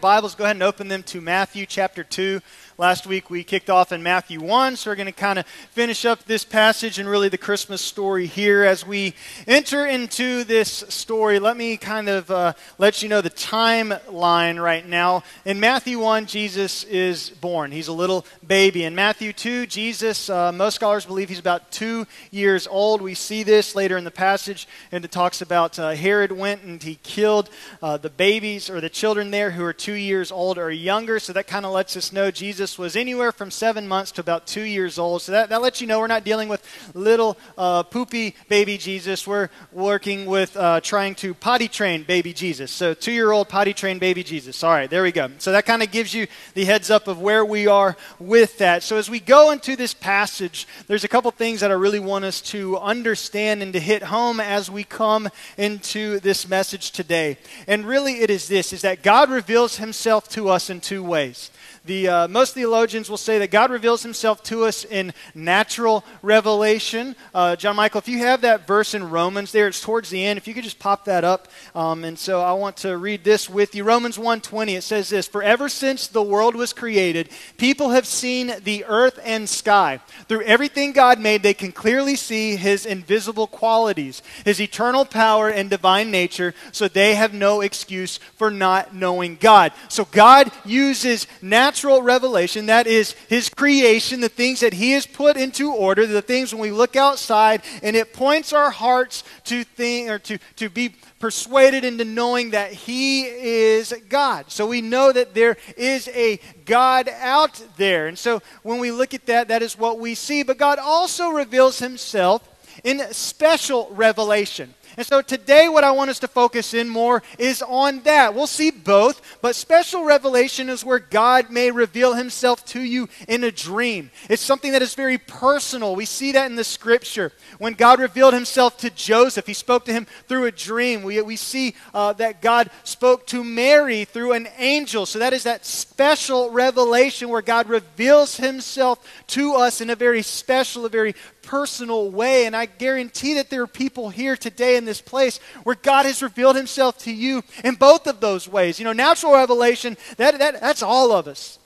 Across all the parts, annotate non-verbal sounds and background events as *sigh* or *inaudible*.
Bibles, go ahead and open them to Matthew chapter 2. Last week we kicked off in Matthew 1, so we're going to kind of finish up this passage and really the Christmas story here. As we enter into this story, let me kind of uh, let you know the timeline right now. In Matthew 1, Jesus is born. He's a little baby. In Matthew 2, Jesus, uh, most scholars believe he's about two years old. We see this later in the passage, and it talks about uh, Herod went and he killed uh, the babies or the children there who are two years old or younger. So that kind of lets us know Jesus was anywhere from seven months to about two years old. So that, that lets you know we're not dealing with little uh, poopy baby Jesus. We're working with uh, trying to potty train baby Jesus. So two year old potty trained baby Jesus. All right, there we go. So that kind of gives you the heads up of where we are with that. So as we go into this passage, there's a couple things that I really want us to understand and to hit home as we come into this message today. And really it is this, is that God reveals himself to us in two ways. The, uh, most theologians will say that God reveals himself to us in natural revelation. Uh, John Michael, if you have that verse in Romans there, it's towards the end. If you could just pop that up. Um, and so I want to read this with you. Romans 1.20, it says this, For ever since the world was created, people have seen the earth and sky. Through everything God made, they can clearly see his invisible qualities, his eternal power and divine nature, so they have no excuse for not knowing God. So God uses natural natural revelation, that is his creation, the things that he has put into order, the things when we look outside and it points our hearts to think or to, to be persuaded into knowing that he is God. So we know that there is a God out there. And so when we look at that, that is what we see. But God also reveals himself in special revelation. And so today, what I want us to focus in more is on that. We'll see both, but special revelation is where God may reveal himself to you in a dream. It's something that is very personal. We see that in the scripture. When God revealed himself to Joseph, he spoke to him through a dream. We, we see uh, that God spoke to Mary through an angel. So that is that special revelation where God reveals himself to us in a very special, a very personal way. And I guarantee that there are people here today in this place where God has revealed himself to you in both of those ways. You know, natural revelation, that, that, that's all of us.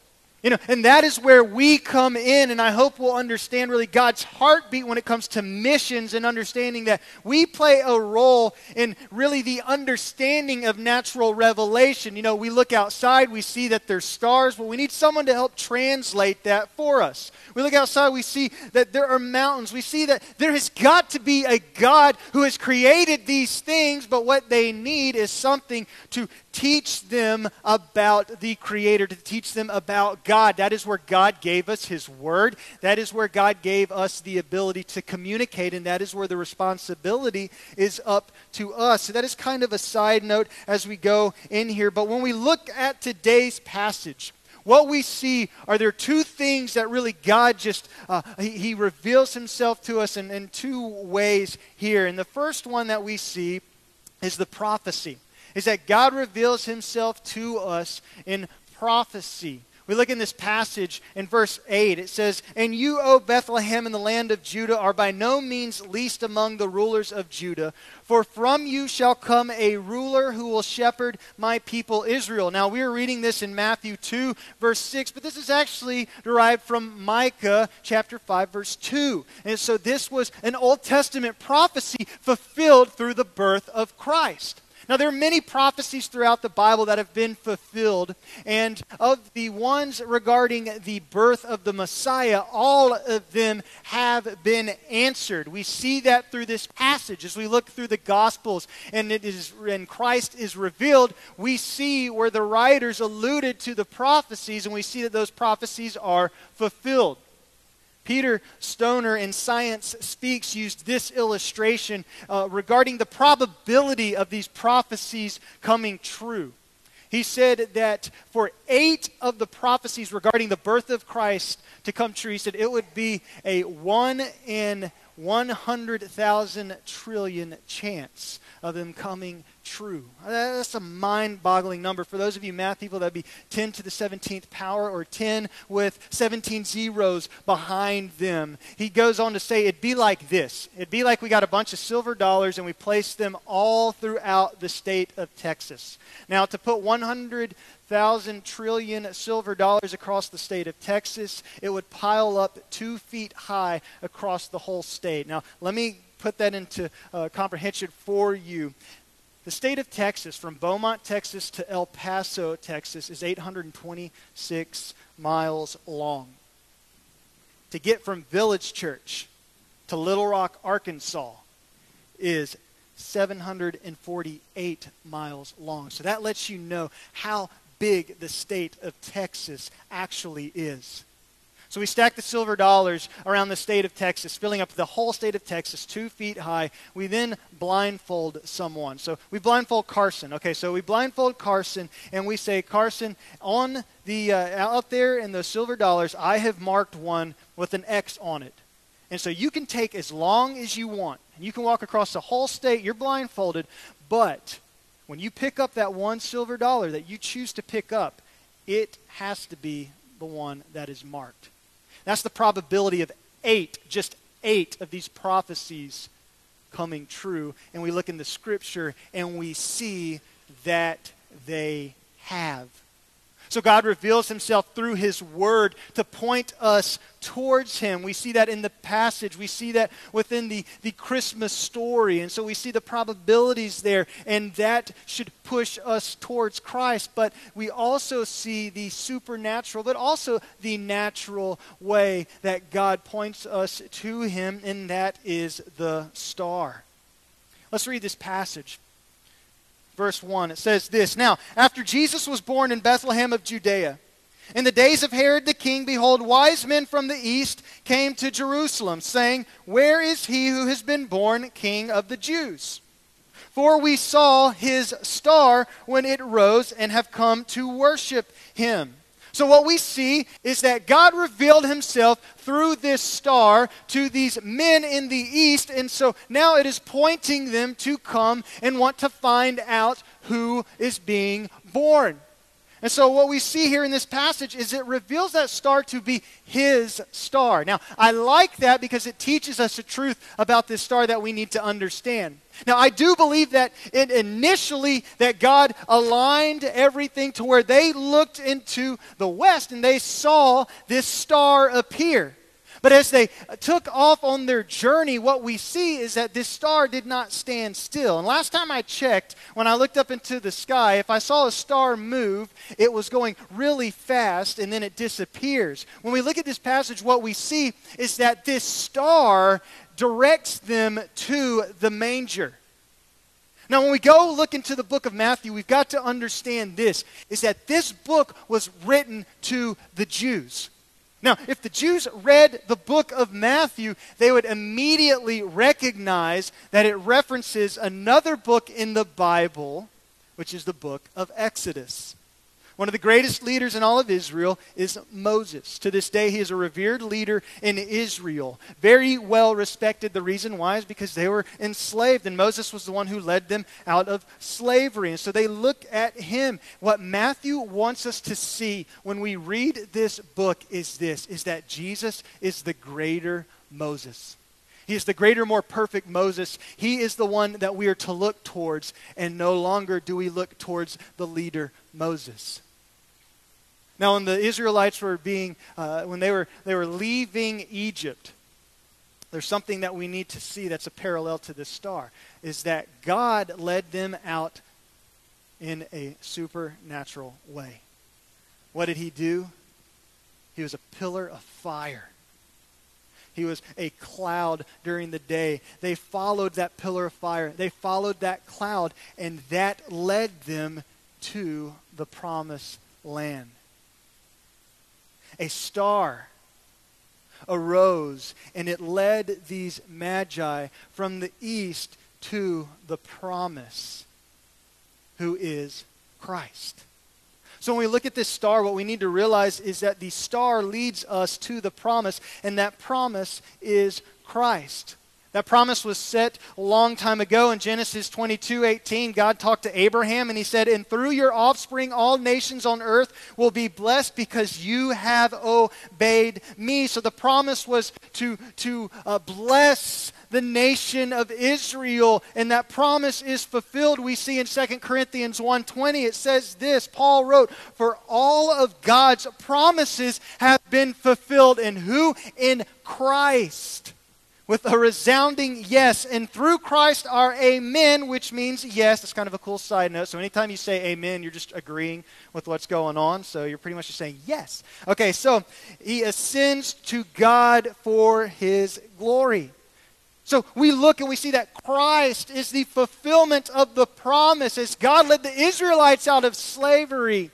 You know, and that is where we come in, and I hope we'll understand really God's heartbeat when it comes to missions and understanding that we play a role in really the understanding of natural revelation. You know, we look outside, we see that there's stars, but we need someone to help translate that for us. We look outside, we see that there are mountains. We see that there has got to be a God who has created these things, but what they need is something to teach them about the Creator, to teach them about God. That is where God gave us His Word. That is where God gave us the ability to communicate, and that is where the responsibility is up to us. So that is kind of a side note as we go in here. But when we look at today's passage, what we see are there two things that really God just, uh, he, he, reveals himself to us in, in two ways here. And the first one that we see is the prophecy is that God reveals himself to us in prophecy. We look in this passage in verse 8. It says, And you, O Bethlehem, in the land of Judah, are by no means least among the rulers of Judah, for from you shall come a ruler who will shepherd my people Israel. Now, we are reading this in Matthew 2, verse 6, but this is actually derived from Micah chapter 5, verse 2. And so this was an Old Testament prophecy fulfilled through the birth of Christ. Now, there are many prophecies throughout the Bible that have been fulfilled, and of the ones regarding the birth of the Messiah, all of them have been answered. We see that through this passage. As we look through the Gospels and, it is, and Christ is revealed, we see where the writers alluded to the prophecies, and we see that those prophecies are fulfilled. Peter Stoner in Science Speaks used this illustration uh, regarding the probability of these prophecies coming true. He said that for eight of the prophecies regarding the birth of Christ to come true, he said it would be a one in 100,000 trillion chance of them coming true. That's a mind boggling number. For those of you math people, that'd be 10 to the 17th power or 10 with 17 zeros behind them. He goes on to say it'd be like this it'd be like we got a bunch of silver dollars and we placed them all throughout the state of Texas. Now, to put 100,000 trillion silver dollars across the state of Texas, it would pile up two feet high across the whole state. Now, let me put that into uh, comprehension for you. The state of Texas, from Beaumont, Texas to El Paso, Texas, is 826 miles long. To get from Village Church to Little Rock, Arkansas, is 748 miles long. So that lets you know how big the state of Texas actually is. So we stack the silver dollars around the state of Texas, filling up the whole state of Texas, two feet high. We then blindfold someone. So we blindfold Carson. Okay, so we blindfold Carson and we say, Carson, on the uh, out there in the silver dollars, I have marked one with an X on it. And so you can take as long as you want. And you can walk across the whole state. You're blindfolded. But when you pick up that one silver dollar that you choose to pick up, it has to be the one that is marked. That's the probability of eight, just eight of these prophecies coming true. And we look in the scripture and we see that they have. So God reveals himself through his word to point us towards him. We see that in the passage. We see that within the, the Christmas story. And so we see the probabilities there, and that should push us towards Christ. But we also see the supernatural, but also the natural way that God points us to him, and that is the star. Let's read this passage verse 1. It says this Now, after Jesus was born in Bethlehem of Judea, in the days of Herod the king, behold, wise men from the east came to Jerusalem, saying, Where is he who has been born king of the Jews? For we saw his star when it rose and have come to worship him. So, what we see is that God revealed himself through this star to these men in the east, and so now it is pointing them to come and want to find out who is being born. And so, what we see here in this passage is it reveals that star to be his star. Now, I like that because it teaches us a truth about this star that we need to understand. Now, I do believe that it initially that God aligned everything to where they looked into the west and they saw this star appear. But as they took off on their journey, what we see is that this star did not stand still. And last time I checked, when I looked up into the sky, if I saw a star move, it was going really fast and then it disappears. When we look at this passage, what we see is that this star directs them to the manger. Now, when we go look into the book of Matthew, we've got to understand this is that this book was written to the Jews. Now, if the Jews read the book of Matthew, they would immediately recognize that it references another book in the Bible, which is the book of Exodus. One of the greatest leaders in all of Israel is Moses. To this day, he is a revered leader in Israel. Very well respected. The reason why is because they were enslaved, and Moses was the one who led them out of slavery. And so they look at him. What Matthew wants us to see when we read this book is this is that Jesus is the greater Moses. He is the greater, more perfect Moses. He is the one that we are to look towards, and no longer do we look towards the leader Moses. Now, when the Israelites were being, uh, when they were, they were leaving Egypt, there's something that we need to see that's a parallel to this star, is that God led them out in a supernatural way. What did he do? He was a pillar of fire. He was a cloud during the day. They followed that pillar of fire. They followed that cloud, and that led them to the promised land a star arose and it led these magi from the east to the promise, who is Christ. So when we look at this star, what we need to realize is that the star leads us to the promise, and that promise is Christ. That promise was set a long time ago in Genesis 22 18. God talked to Abraham and he said, And through your offspring, all nations on earth will be blessed because you have obeyed me. So the promise was to, to uh, bless the nation of Israel and that promise is fulfilled we see in 2 Corinthians 1:20 it says this Paul wrote for all of God's promises have been fulfilled in who in Christ with a resounding yes. And through Christ are amen, which means yes. That's kind of a cool side note. So anytime you say amen, you're just agreeing with what's going on. So you're pretty much just saying yes. Okay, so he ascends to God for his glory. So we look and we see that Christ is the fulfillment of the promise. As God led the Israelites out of slavery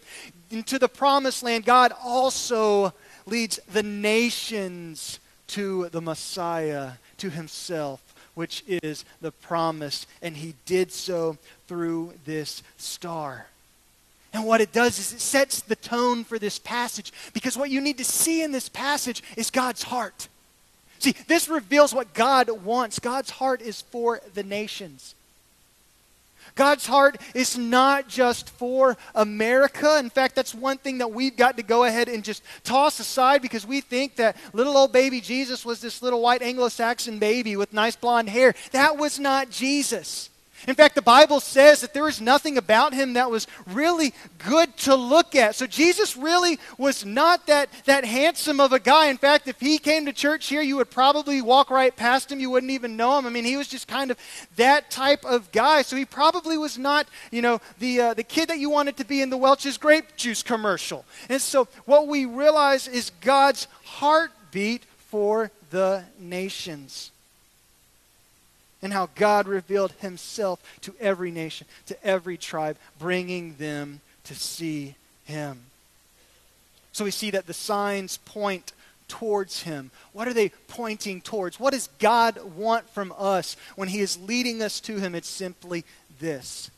into the promised land, God also leads the nations to the Messiah, to himself, which is the promise. And he did so through this star. And what it does is it sets the tone for this passage because what you need to see in this passage is God's heart. See, this reveals what God wants. God's heart is for the nations. God's heart is not just for America. In fact, that's one thing that we've got to go ahead and just toss aside because we think that little old baby Jesus was this little white Anglo Saxon baby with nice blonde hair. That was not Jesus. In fact, the Bible says that there was nothing about him that was really good to look at. So Jesus really was not that, that handsome of a guy. In fact, if he came to church here, you would probably walk right past him. You wouldn't even know him. I mean, he was just kind of that type of guy. So he probably was not, you know, the, uh, the kid that you wanted to be in the Welch's grape juice commercial. And so what we realize is God's heartbeat for the nations and how God revealed himself to every nation, to every tribe, bringing them to see him. So we see that the signs point towards him. What are they pointing towards? What does God want from us when he is leading us to him? It's simply this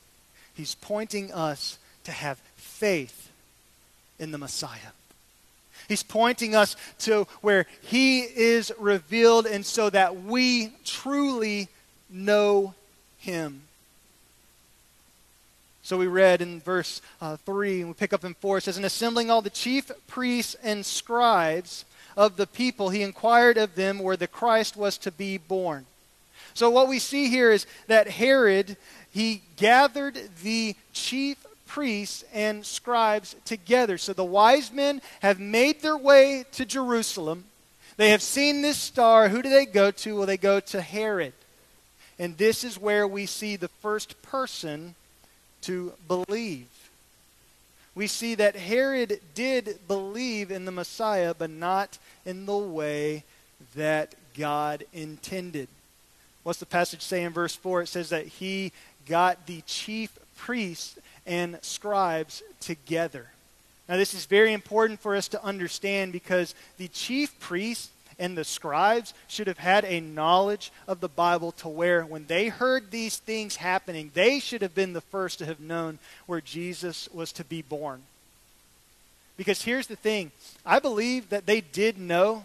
He's pointing us to have faith in the Messiah. He's pointing us to where He is revealed, and so that we truly know him. So we read in verse uh, 3, and we pick up in 4, it says, And assembling all the chief priests and scribes of the people, he inquired of them where the Christ was to be born. So what we see here is that Herod, he gathered the chief priests and scribes together. So the wise men have made their way to Jerusalem. They have seen this star. Who do they go to? Well, they go to Herod. And this is where we see the first person to believe. We see that Herod did believe in the Messiah, but not in the way that God intended. What's the passage say in verse 4? It says that he got the chief priests and scribes together. Now, this is very important for us to understand because the chief priests and the scribes should have had a knowledge of the Bible to where when they heard these things happening, they should have been the first to have known where Jesus was to be born. Because here's the thing I believe that they did know,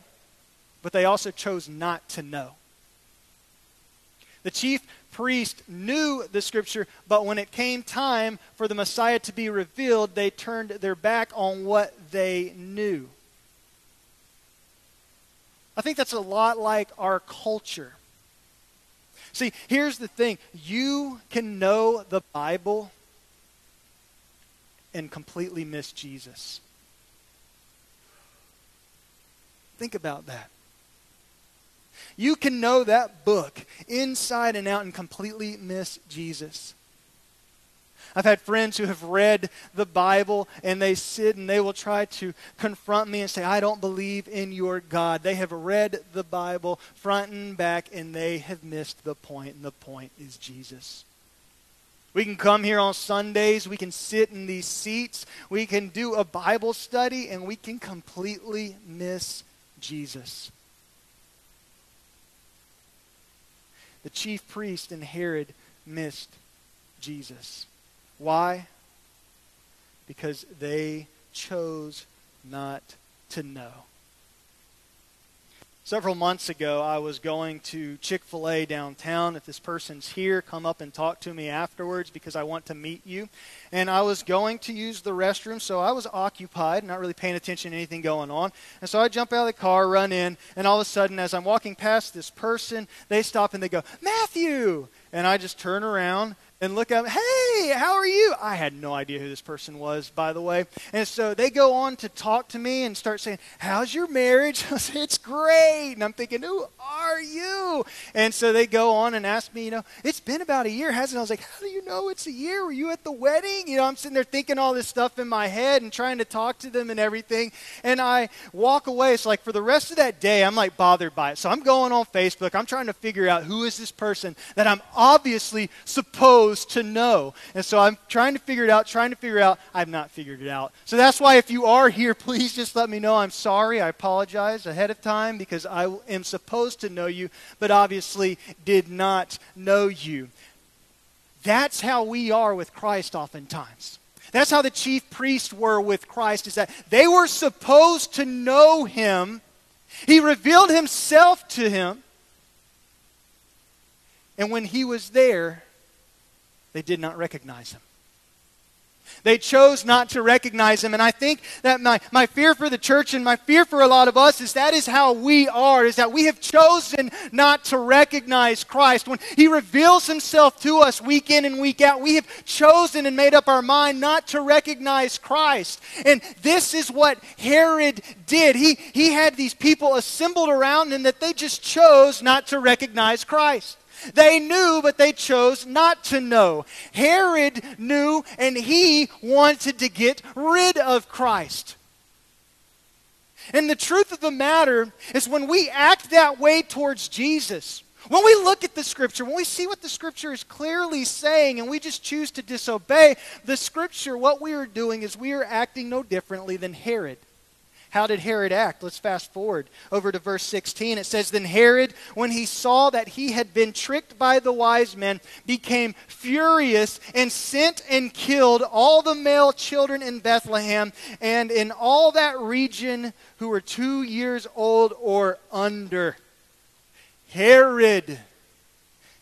but they also chose not to know. The chief priest knew the scripture, but when it came time for the Messiah to be revealed, they turned their back on what they knew. I think that's a lot like our culture. See, here's the thing you can know the Bible and completely miss Jesus. Think about that. You can know that book inside and out and completely miss Jesus. I've had friends who have read the Bible and they sit and they will try to confront me and say, I don't believe in your God. They have read the Bible front and back and they have missed the point, and the point is Jesus. We can come here on Sundays. We can sit in these seats. We can do a Bible study, and we can completely miss Jesus. The chief priest and Herod missed Jesus. Why? Because they chose not to know. Several months ago, I was going to Chick fil A downtown. If this person's here, come up and talk to me afterwards because I want to meet you. And I was going to use the restroom, so I was occupied, not really paying attention to anything going on. And so I jump out of the car, run in, and all of a sudden, as I'm walking past this person, they stop and they go, Matthew! And I just turn around and look up, hey, how are you? I had no idea who this person was, by the way. And so they go on to talk to me and start saying, how's your marriage? *laughs* I say, it's great. And I'm thinking, who are you? And so they go on and ask me, you know, it's been about a year, hasn't it? I was like, how do you know it's a year? Were you at the wedding? You know, I'm sitting there thinking all this stuff in my head and trying to talk to them and everything. And I walk away. It's like for the rest of that day, I'm like bothered by it. So I'm going on Facebook. I'm trying to figure out who is this person that I'm obviously supposed to know. And so I'm trying to figure it out, trying to figure it out. I've not figured it out. So that's why if you are here, *laughs* please just let me know. I'm sorry. I apologize ahead of time because I am supposed to know you, but obviously did not know you. That's how we are with Christ oftentimes. That's how the chief priests were with Christ, is that they were supposed to know him. He revealed himself to him. And when he was there, they did not recognize him. They chose not to recognize him. And I think that my, my fear for the church and my fear for a lot of us is that is how we are, is that we have chosen not to recognize Christ. When he reveals himself to us week in and week out, we have chosen and made up our mind not to recognize Christ. And this is what Herod did. He, he had these people assembled around him that they just chose not to recognize Christ. They knew, but they chose not to know. Herod knew, and he wanted to get rid of Christ. And the truth of the matter is when we act that way towards Jesus, when we look at the scripture, when we see what the scripture is clearly saying and we just choose to disobey the scripture, what we are doing is we are acting no differently than Herod. How did Herod act? Let's fast forward over to verse 16. It says, Then Herod, when he saw that he had been tricked by the wise men, became furious and sent and killed all the male children in Bethlehem and in all that region who were two years old or under. Herod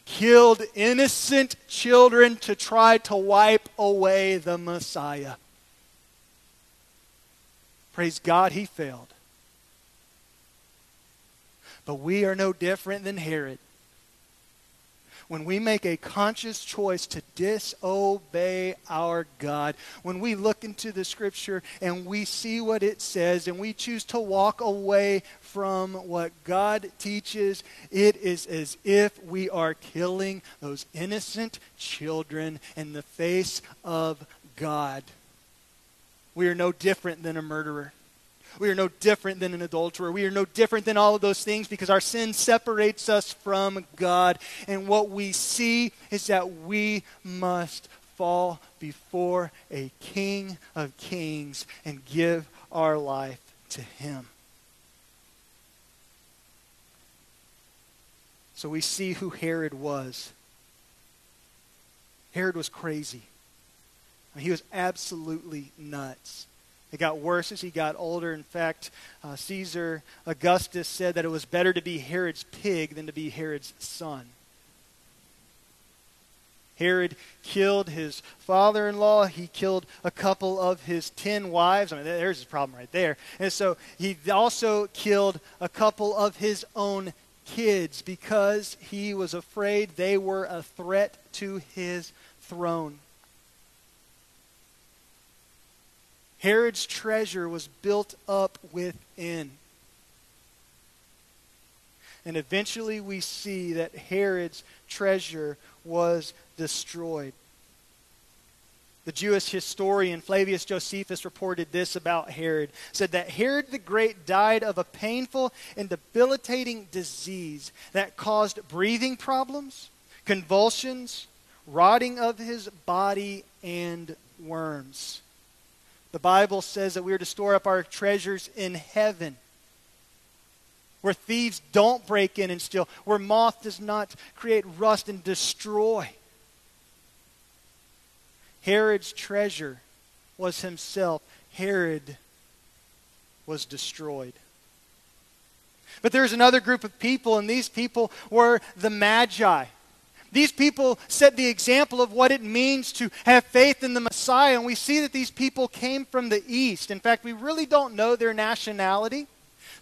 killed innocent children to try to wipe away the Messiah. Praise God, he failed. But we are no different than Herod. When we make a conscious choice to disobey our God, when we look into the scripture and we see what it says and we choose to walk away from what God teaches, it is as if we are killing those innocent children in the face of God. We are no different than a murderer. We are no different than an adulterer. We are no different than all of those things because our sin separates us from God. And what we see is that we must fall before a King of Kings and give our life to Him. So we see who Herod was. Herod was crazy. He was absolutely nuts. It got worse as he got older. In fact, uh, Caesar Augustus said that it was better to be Herod's pig than to be Herod's son. Herod killed his father in law. He killed a couple of his ten wives. I mean, there's his problem right there. And so he also killed a couple of his own kids because he was afraid they were a threat to his throne. Herod's treasure was built up within. And eventually we see that Herod's treasure was destroyed. The Jewish historian Flavius Josephus reported this about Herod. Said that Herod the Great died of a painful and debilitating disease that caused breathing problems, convulsions, rotting of his body, and worms. The Bible says that we are to store up our treasures in heaven, where thieves don't break in and steal, where moth does not create rust and destroy. Herod's treasure was himself. Herod was destroyed. But there's another group of people, and these people were the Magi. These people set the example of what it means to have faith in the Messiah, and we see that these people came from the East. In fact, we really don't know their nationality.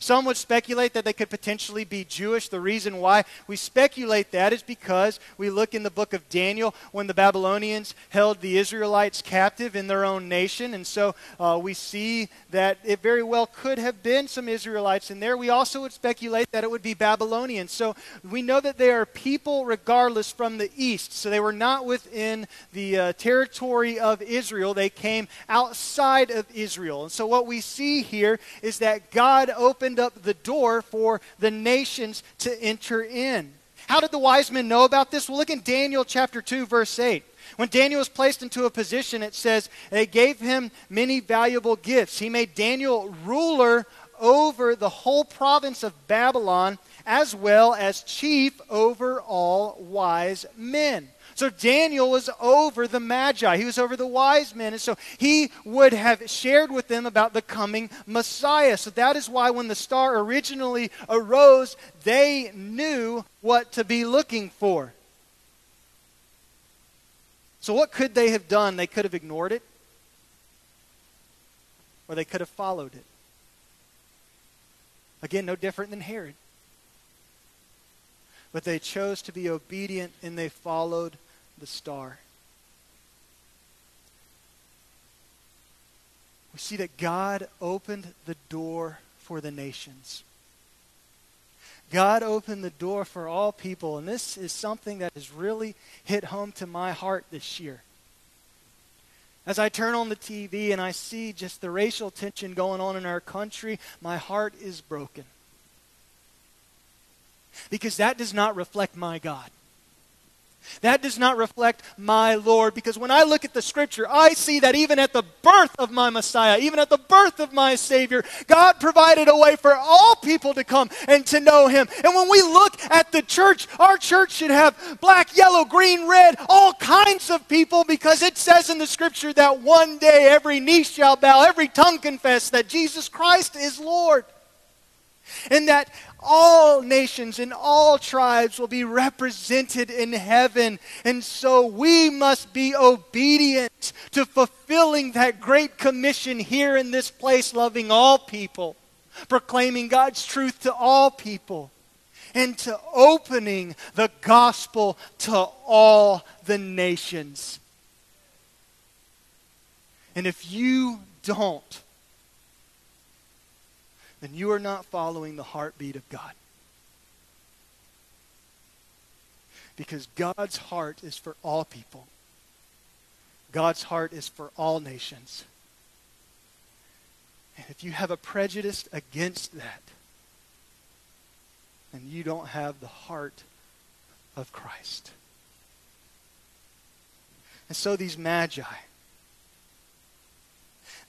Some would speculate that they could potentially be Jewish. The reason why we speculate that is because we look in the book of Daniel when the Babylonians held the Israelites captive in their own nation. And so uh, we see that it very well could have been some Israelites in there. We also would speculate that it would be Babylonians. So we know that they are people regardless from the east. So they were not within the uh, territory of Israel, they came outside of Israel. And so what we see here is that God opened opened up the door for the nations to enter in. How did the wise men know about this? Well, look in Daniel chapter 2, verse 8. When Daniel was placed into a position, it says, they gave him many valuable gifts. He made Daniel ruler over the whole province of Babylon, as well as chief over all wise men. So Daniel was over the Magi, he was over the wise men. And so he would have shared with them about the coming Messiah. So that is why when the star originally arose, they knew what to be looking for. So, what could they have done? They could have ignored it, or they could have followed it. Again, no different than Herod. But they chose to be obedient and they followed the star. We see that God opened the door for the nations. God opened the door for all people, and this is something that has really hit home to my heart this year. As I turn on the TV and I see just the racial tension going on in our country, my heart is broken. Because that does not reflect my God. That does not reflect my Lord because when I look at the scripture, I see that even at the birth of my Messiah, even at the birth of my Savior, God provided a way for all people to come and to know Him. And when we look at the church, our church should have black, yellow, green, red, all kinds of people because it says in the scripture that one day every knee shall bow, every tongue confess that Jesus Christ is Lord. And that all nations and all tribes will be represented in heaven. And so we must be obedient to fulfilling that great commission here in this place, loving all people, proclaiming God's truth to all people, and to opening the gospel to all the nations. And if you don't, then you are not following the heartbeat of God. Because God's heart is for all people. God's heart is for all nations. And if you have a prejudice against that, then you don't have the heart of Christ. And so these magi,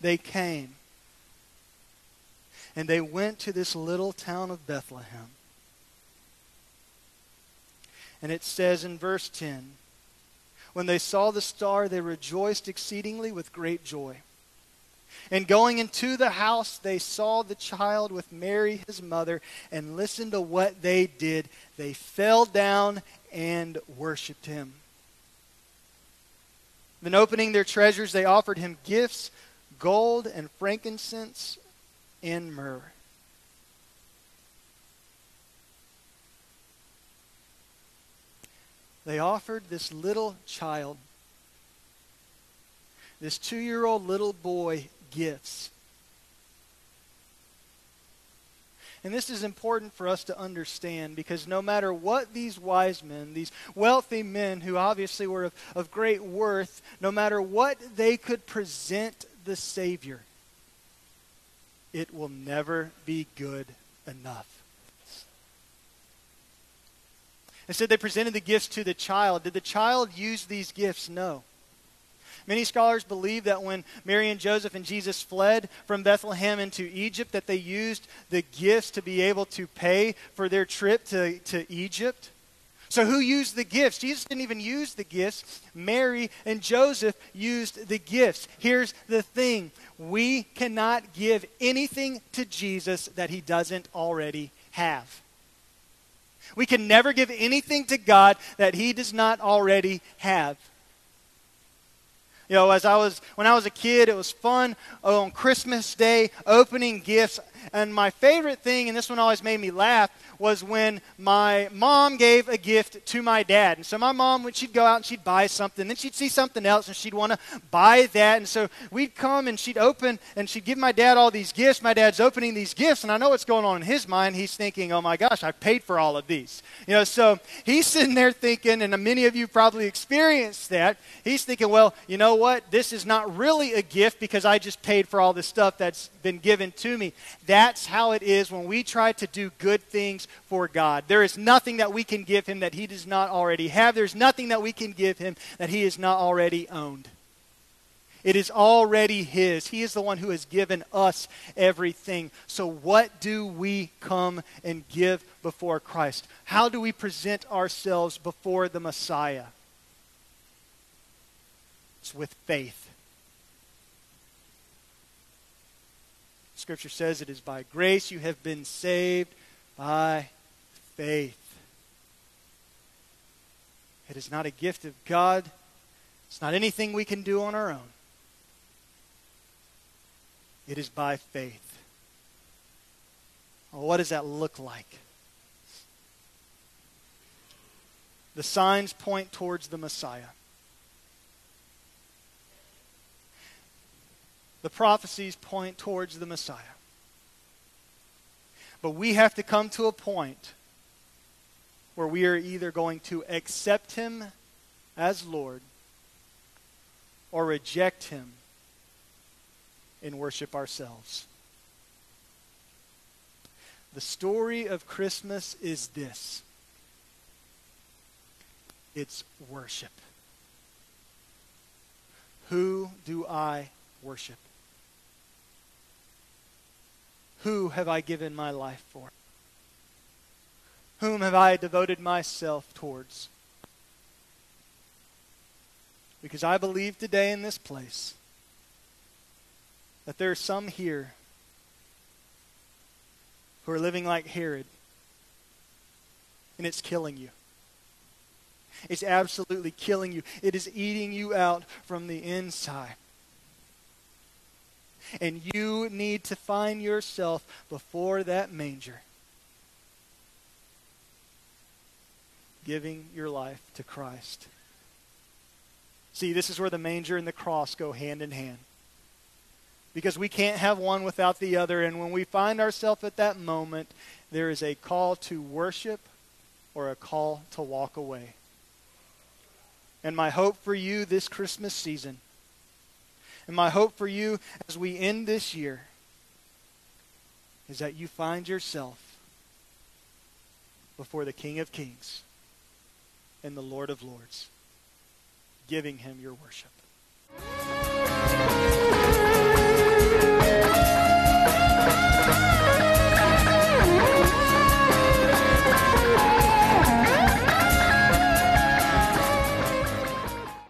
they came and they went to this little town of Bethlehem. And it says in verse 10 When they saw the star, they rejoiced exceedingly with great joy. And going into the house, they saw the child with Mary, his mother, and listened to what they did. They fell down and worshiped him. Then, opening their treasures, they offered him gifts gold and frankincense in myrrh. They offered this little child, this two year old little boy, gifts. And this is important for us to understand because no matter what these wise men, these wealthy men who obviously were of, of great worth, no matter what they could present the Savior, it will never be good enough. Instead, they presented the gifts to the child. Did the child use these gifts? No. Many scholars believe that when Mary and Joseph and Jesus fled from Bethlehem into Egypt, that they used the gifts to be able to pay for their trip to, to Egypt. So, who used the gifts? Jesus didn't even use the gifts. Mary and Joseph used the gifts. Here's the thing we cannot give anything to Jesus that he doesn't already have. We can never give anything to God that He does not already have. You know, as I was when I was a kid, it was fun on Christmas Day opening gifts. And my favorite thing, and this one always made me laugh, was when my mom gave a gift to my dad. And so my mom, when she'd go out and she'd buy something, then she'd see something else and she'd want to buy that. And so we'd come and she'd open and she'd give my dad all these gifts. My dad's opening these gifts, and I know what's going on in his mind. He's thinking, oh my gosh, I paid for all of these. You know, so he's sitting there thinking, and many of you probably experienced that. He's thinking, well, you know what? This is not really a gift because I just paid for all this stuff that's been given to me. That's how it is when we try to do good things for God. There is nothing that we can give him that he does not already have. There's nothing that we can give him that he has not already owned. It is already his. He is the one who has given us everything. So, what do we come and give before Christ? How do we present ourselves before the Messiah? It's with faith. Scripture says it is by grace you have been saved by faith. It is not a gift of God. It's not anything we can do on our own. It is by faith. Well, what does that look like? The signs point towards the Messiah. The prophecies point towards the Messiah. But we have to come to a point where we are either going to accept him as Lord or reject him and worship ourselves. The story of Christmas is this it's worship. Who do I worship? Who have I given my life for? Whom have I devoted myself towards? Because I believe today in this place that there are some here who are living like Herod, and it's killing you. It's absolutely killing you. It is eating you out from the inside. And you need to find yourself before that manger, giving your life to Christ. See, this is where the manger and the cross go hand in hand. Because we can't have one without the other. And when we find ourselves at that moment, there is a call to worship or a call to walk away. And my hope for you this Christmas season and my hope for you as we end this year is that you find yourself before the King of Kings and the Lord of Lords, giving him your worship.